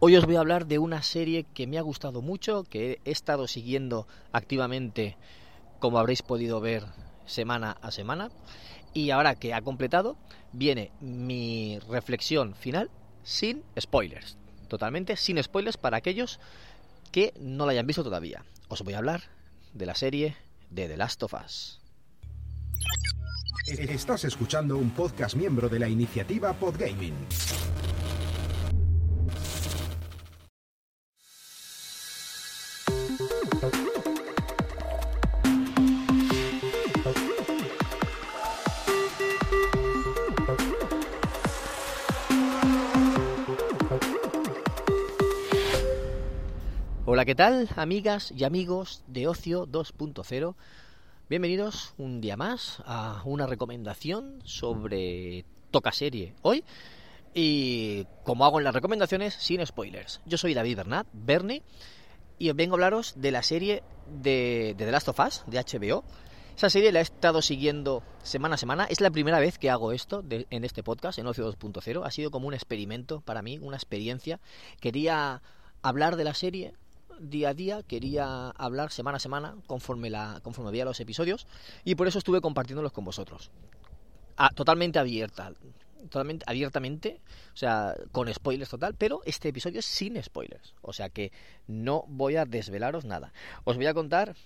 Hoy os voy a hablar de una serie que me ha gustado mucho, que he estado siguiendo activamente, como habréis podido ver, semana a semana. Y ahora que ha completado, viene mi reflexión final sin spoilers. Totalmente sin spoilers para aquellos que no la hayan visto todavía. Os voy a hablar de la serie de The Last of Us. Estás escuchando un podcast miembro de la iniciativa Podgaming. Hola, ¿qué tal, amigas y amigos de Ocio 2.0? Bienvenidos un día más a una recomendación sobre Toca Serie hoy. Y como hago en las recomendaciones, sin spoilers. Yo soy David Bernat, Bernie, y os vengo a hablaros de la serie de, The Last of Us, de HBO. Esa serie la he estado siguiendo semana a semana. Es la primera vez que hago esto en este podcast, en Ocio 2.0. Ha sido como un experimento para mí, una experiencia. Quería hablar de la serie día a día, quería hablar semana a semana conforme, la, conforme veía los episodios y por eso estuve compartiéndolos con vosotros. Ah, totalmente abierta, totalmente abiertamente, o sea, con spoilers total, pero este episodio es sin spoilers, o sea que no voy a desvelaros nada. Os voy a contar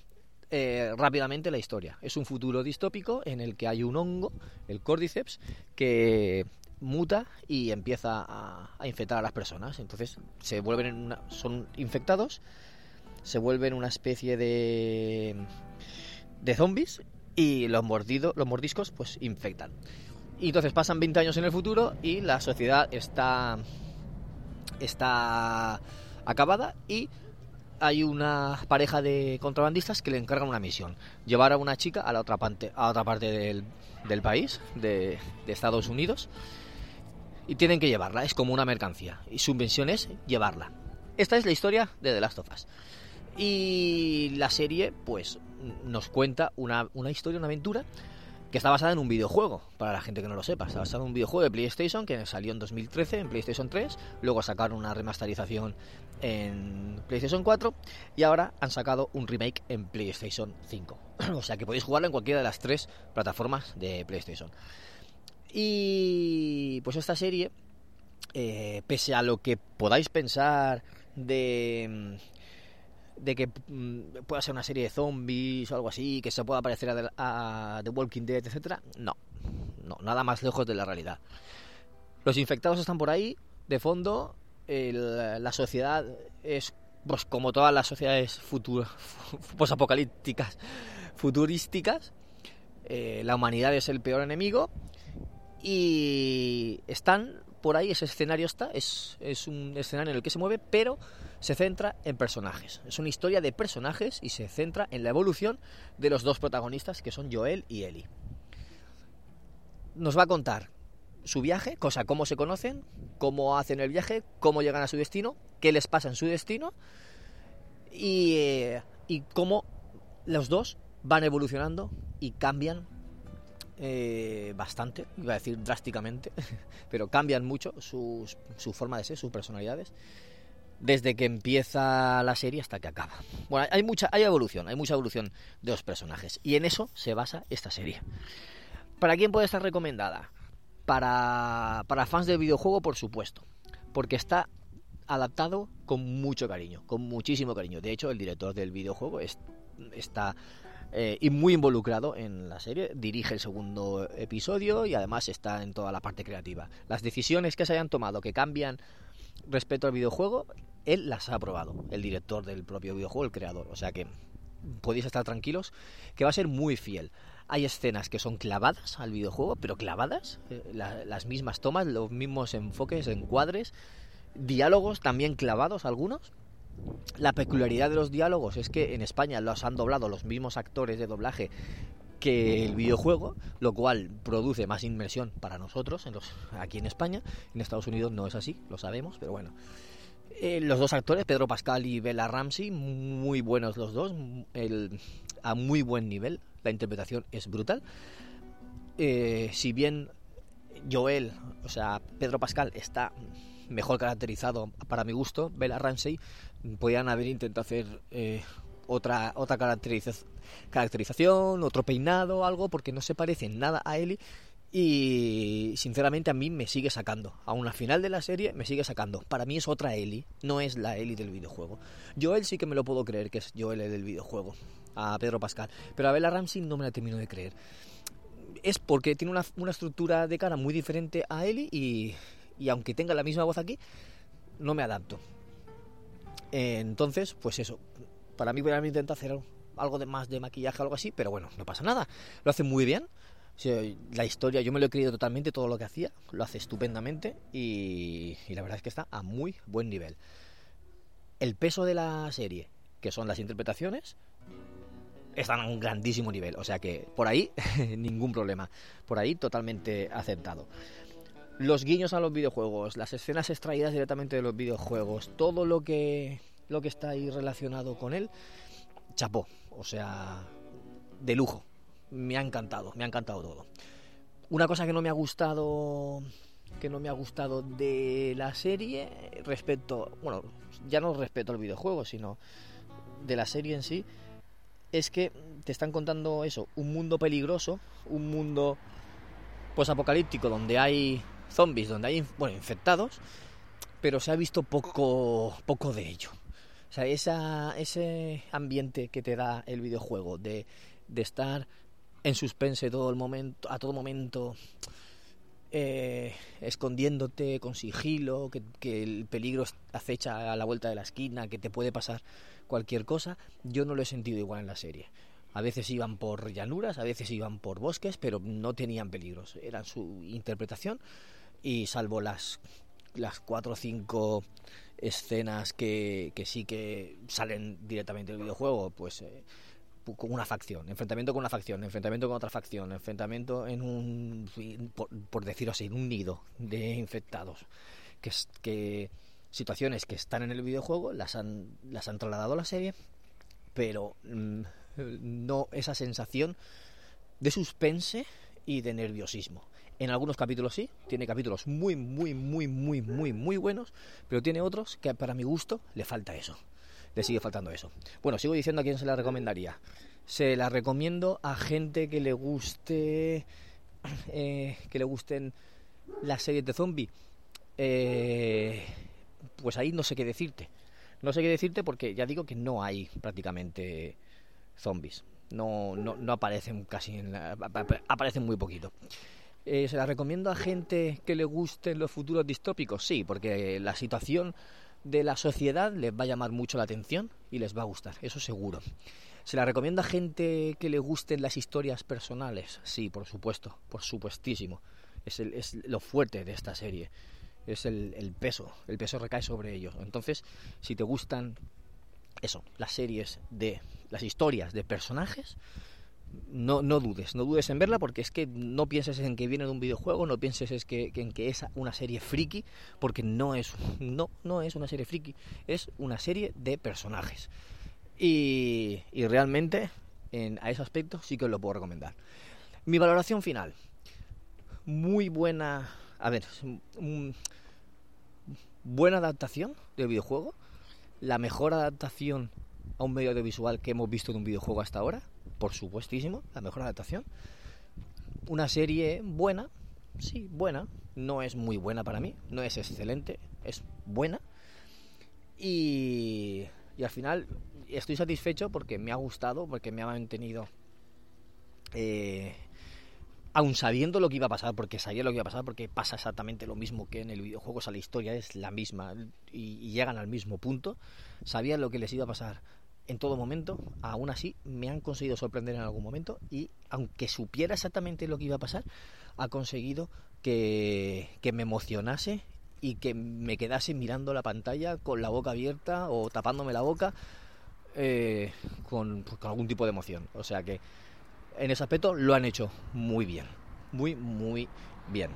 eh, rápidamente la historia. Es un futuro distópico en el que hay un hongo, el Cordyceps, que muta y empieza a, a infectar a las personas. Entonces se vuelven en una- son infectados, se vuelven una especie de de zombies y los mordidos, los mordiscos pues infectan. Y entonces pasan 20 años en el futuro y la sociedad está está acabada y hay una pareja de contrabandistas que le encargan una misión, llevar a una chica a la otra parte, a otra parte del, del país, de, de Estados Unidos, y tienen que llevarla, es como una mercancía, y su misión es llevarla. Esta es la historia de The Last of Us. Y la serie, pues, nos cuenta una, una historia, una aventura que está basada en un videojuego, para la gente que no lo sepa. Está basada en un videojuego de PlayStation que salió en 2013 en PlayStation 3, luego sacaron una remasterización en PlayStation 4 y ahora han sacado un remake en PlayStation 5. o sea que podéis jugarlo en cualquiera de las tres plataformas de PlayStation. Y pues esta serie, eh, pese a lo que podáis pensar de de que mm, pueda ser una serie de zombies o algo así, que se pueda parecer a, The- Walking Dead, etcétera, no, no, nada más lejos de la realidad. Los infectados están por ahí, de fondo, la sociedad es pues como todas las sociedades futur, posapocalípticas, futurísticas, eh, la humanidad es el peor enemigo y están por ahí, ese escenario está, es, es un escenario en el que se mueve, pero se centra en personajes. Es una historia de personajes y se centra en la evolución de los dos protagonistas, que son Joel y Ellie. Nos va a contar su viaje, cosa, cómo se conocen, cómo hacen el viaje, cómo llegan a su destino, qué les pasa en su destino y, eh, y cómo los dos van evolucionando y cambian eh, bastante, iba a decir drásticamente, pero cambian mucho sus- su forma de ser, sus personalidades, desde que empieza la serie hasta que acaba. Bueno, hay mucha, hay evolución, hay mucha evolución de los personajes, y en eso se basa esta serie. ¿Para quién puede estar recomendada? Para, para fans del videojuego, por supuesto, porque está adaptado con mucho cariño, con muchísimo cariño. De hecho, el director del videojuego es- está eh, y muy involucrado en la serie, dirige el segundo episodio y además está en toda la parte creativa. Las decisiones que se hayan tomado que cambian respecto al videojuego, él las ha aprobado, el director del propio videojuego, el creador. O sea que podéis estar tranquilos que va a ser muy fiel. Hay escenas que son clavadas al videojuego, pero clavadas, eh, la- las mismas tomas, los mismos enfoques, encuadres, Diálogos también clavados algunos. La peculiaridad de los diálogos es que en España los han doblado los mismos actores de doblaje que el videojuego, lo cual produce más inmersión para nosotros aquí en España. En Estados Unidos no es así, lo sabemos, pero bueno. Eh, los dos actores, Pedro Pascal y Bella Ramsey, muy buenos los dos, a muy buen nivel. La interpretación es brutal. Eh, si bien Joel, o sea, Pedro Pascal está mejor caracterizado para mi gusto, Bella Ramsey, podían haber intentado hacer eh, otra, otra caracterización, otro peinado, algo, porque no se parece nada a Ellie. Y sinceramente a mí me sigue sacando. Aún al final de la serie me sigue sacando. Para mí es otra Ellie, no es la Ellie del videojuego. Joel sí que me lo puedo creer que es Joel del videojuego. A Pedro Pascal. Pero a Bella Ramsey no me la termino de creer. Es porque tiene una, una estructura de cara muy diferente a Ellie y, y aunque tenga la misma voz aquí, no me adapto. Entonces, pues eso, para mí voy a intentar hacer algo de más de maquillaje algo así, pero bueno, no pasa nada. Lo hace muy bien. La historia, yo me lo he creído totalmente, todo lo que hacía, lo hace estupendamente y, la verdad es que está a muy buen nivel. El peso de la serie, que son las interpretaciones, están a un grandísimo nivel. O sea que por ahí ningún problema. Por ahí totalmente aceptado. Los guiños a los videojuegos, las escenas extraídas directamente de los videojuegos, todo lo que lo que está ahí relacionado con él, chapó, o sea, de lujo. Me ha encantado, me ha encantado todo. Una cosa que no me ha gustado que no me ha gustado de la serie respecto, bueno, ya no respecto al videojuego, sino de la serie en sí, es que te están contando eso, un mundo peligroso, un mundo pues apocalíptico donde hay zombies, donde hay bueno, infectados, pero se ha visto poco poco de ello. O sea, esa, ese ambiente que te da el videojuego de, de estar en suspense todo el momento, a todo momento, eh, escondiéndote con sigilo, que, que, el peligro acecha a la vuelta de la esquina, que te puede pasar cualquier cosa, yo no lo he sentido igual en la serie. A veces iban por llanuras, a veces iban por bosques, pero no tenían peligros. Era su interpretación y salvo las las cuatro o cinco escenas que, que sí que salen directamente del videojuego, pues eh, con una facción, enfrentamiento con una facción, enfrentamiento con otra facción, enfrentamiento en un, por, por decirlo así, en un nido de infectados, que, que situaciones que están en el videojuego las han, las han trasladado a la serie, pero mm, no esa sensación de suspense y de nerviosismo. En algunos capítulos sí, tiene capítulos muy, muy, muy, muy, muy, muy buenos, pero tiene otros que para mi gusto le falta eso. Le sigue faltando eso. Bueno, sigo diciendo a quién se la recomendaría. Se la recomiendo a gente que le guste. Eh, que le gusten las series de zombie. Eh, pues ahí no sé qué decirte. No sé qué decirte porque ya digo que no hay prácticamente zombies. No, no, no aparecen casi en la, aparecen muy poquito. Eh, ¿Se la recomiendo a gente que le gusten los futuros distópicos? Sí, porque la situación de la sociedad les va a llamar mucho la atención y les va a gustar, eso seguro. ¿Se la recomiendo a gente que le gusten las historias personales? Sí, por supuesto, por supuestísimo. Es, el, es lo fuerte de esta serie. Es el, el peso, el peso recae sobre ellos. Entonces, si te gustan eso, las series de las historias de personajes, no, no dudes, no dudes en verla porque es que no pienses en que viene de un videojuego, no pienses es que, en que es una serie friki, porque no es, no, no es una serie friki, es una serie de personajes. Y, y realmente en, a ese aspecto sí que os lo puedo recomendar. Mi valoración final, muy buena, a ver, buena adaptación del videojuego, la mejor adaptación a un medio audiovisual que hemos visto de un videojuego hasta ahora por supuestísimo, la mejor adaptación. Una serie buena, sí, buena, no es muy buena para mí, no es excelente, es buena. Y, y al final estoy satisfecho porque me ha gustado, porque me ha mantenido... Eh, aun sabiendo lo que iba a pasar, porque sabía lo que iba a pasar, porque pasa exactamente lo mismo que en el videojuego, o sea, la historia es la misma y, y, llegan al mismo punto, sabía lo que les iba a pasar en todo momento, aún así me han conseguido sorprender en algún momento y aunque supiera exactamente lo que iba a pasar, ha conseguido que, que me emocionase y que me quedase mirando la pantalla con la boca abierta o tapándome la boca eh, pues, con algún tipo de emoción. O sea que en ese aspecto lo han hecho muy bien. Muy, muy bien.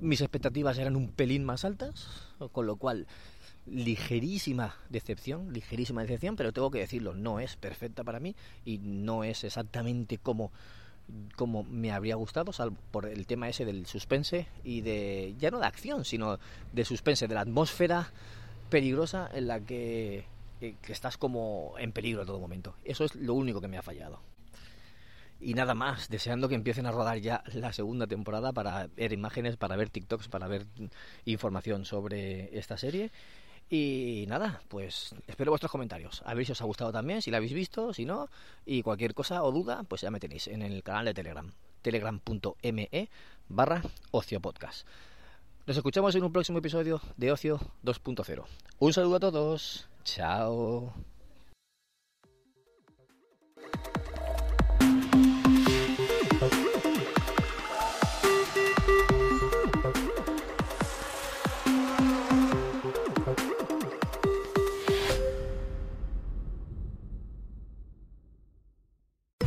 Mis expectativas eran un pelín más altas, con lo cual ligerísima decepción, ligerísima decepción, pero tengo que decirlo, no es perfecta para mí y no es exactamente como como me habría gustado, salvo por el tema ese del suspense y de ya no de acción, sino de suspense, de la atmósfera peligrosa en la que, que estás como en peligro en todo momento. Eso es lo único que me ha fallado. Y nada más, deseando que empiecen a rodar ya la segunda temporada para ver imágenes, para ver TikToks, para ver información sobre esta serie. Y nada, pues espero vuestros comentarios. A ver si os ha gustado también, si la habéis visto, si no. Y cualquier cosa o duda, pues ya me tenéis en el canal de Telegram. Telegram.me barra Ocio Podcast. Nos escuchamos en un próximo episodio de Ocio 2.0. Un saludo a todos. Chao.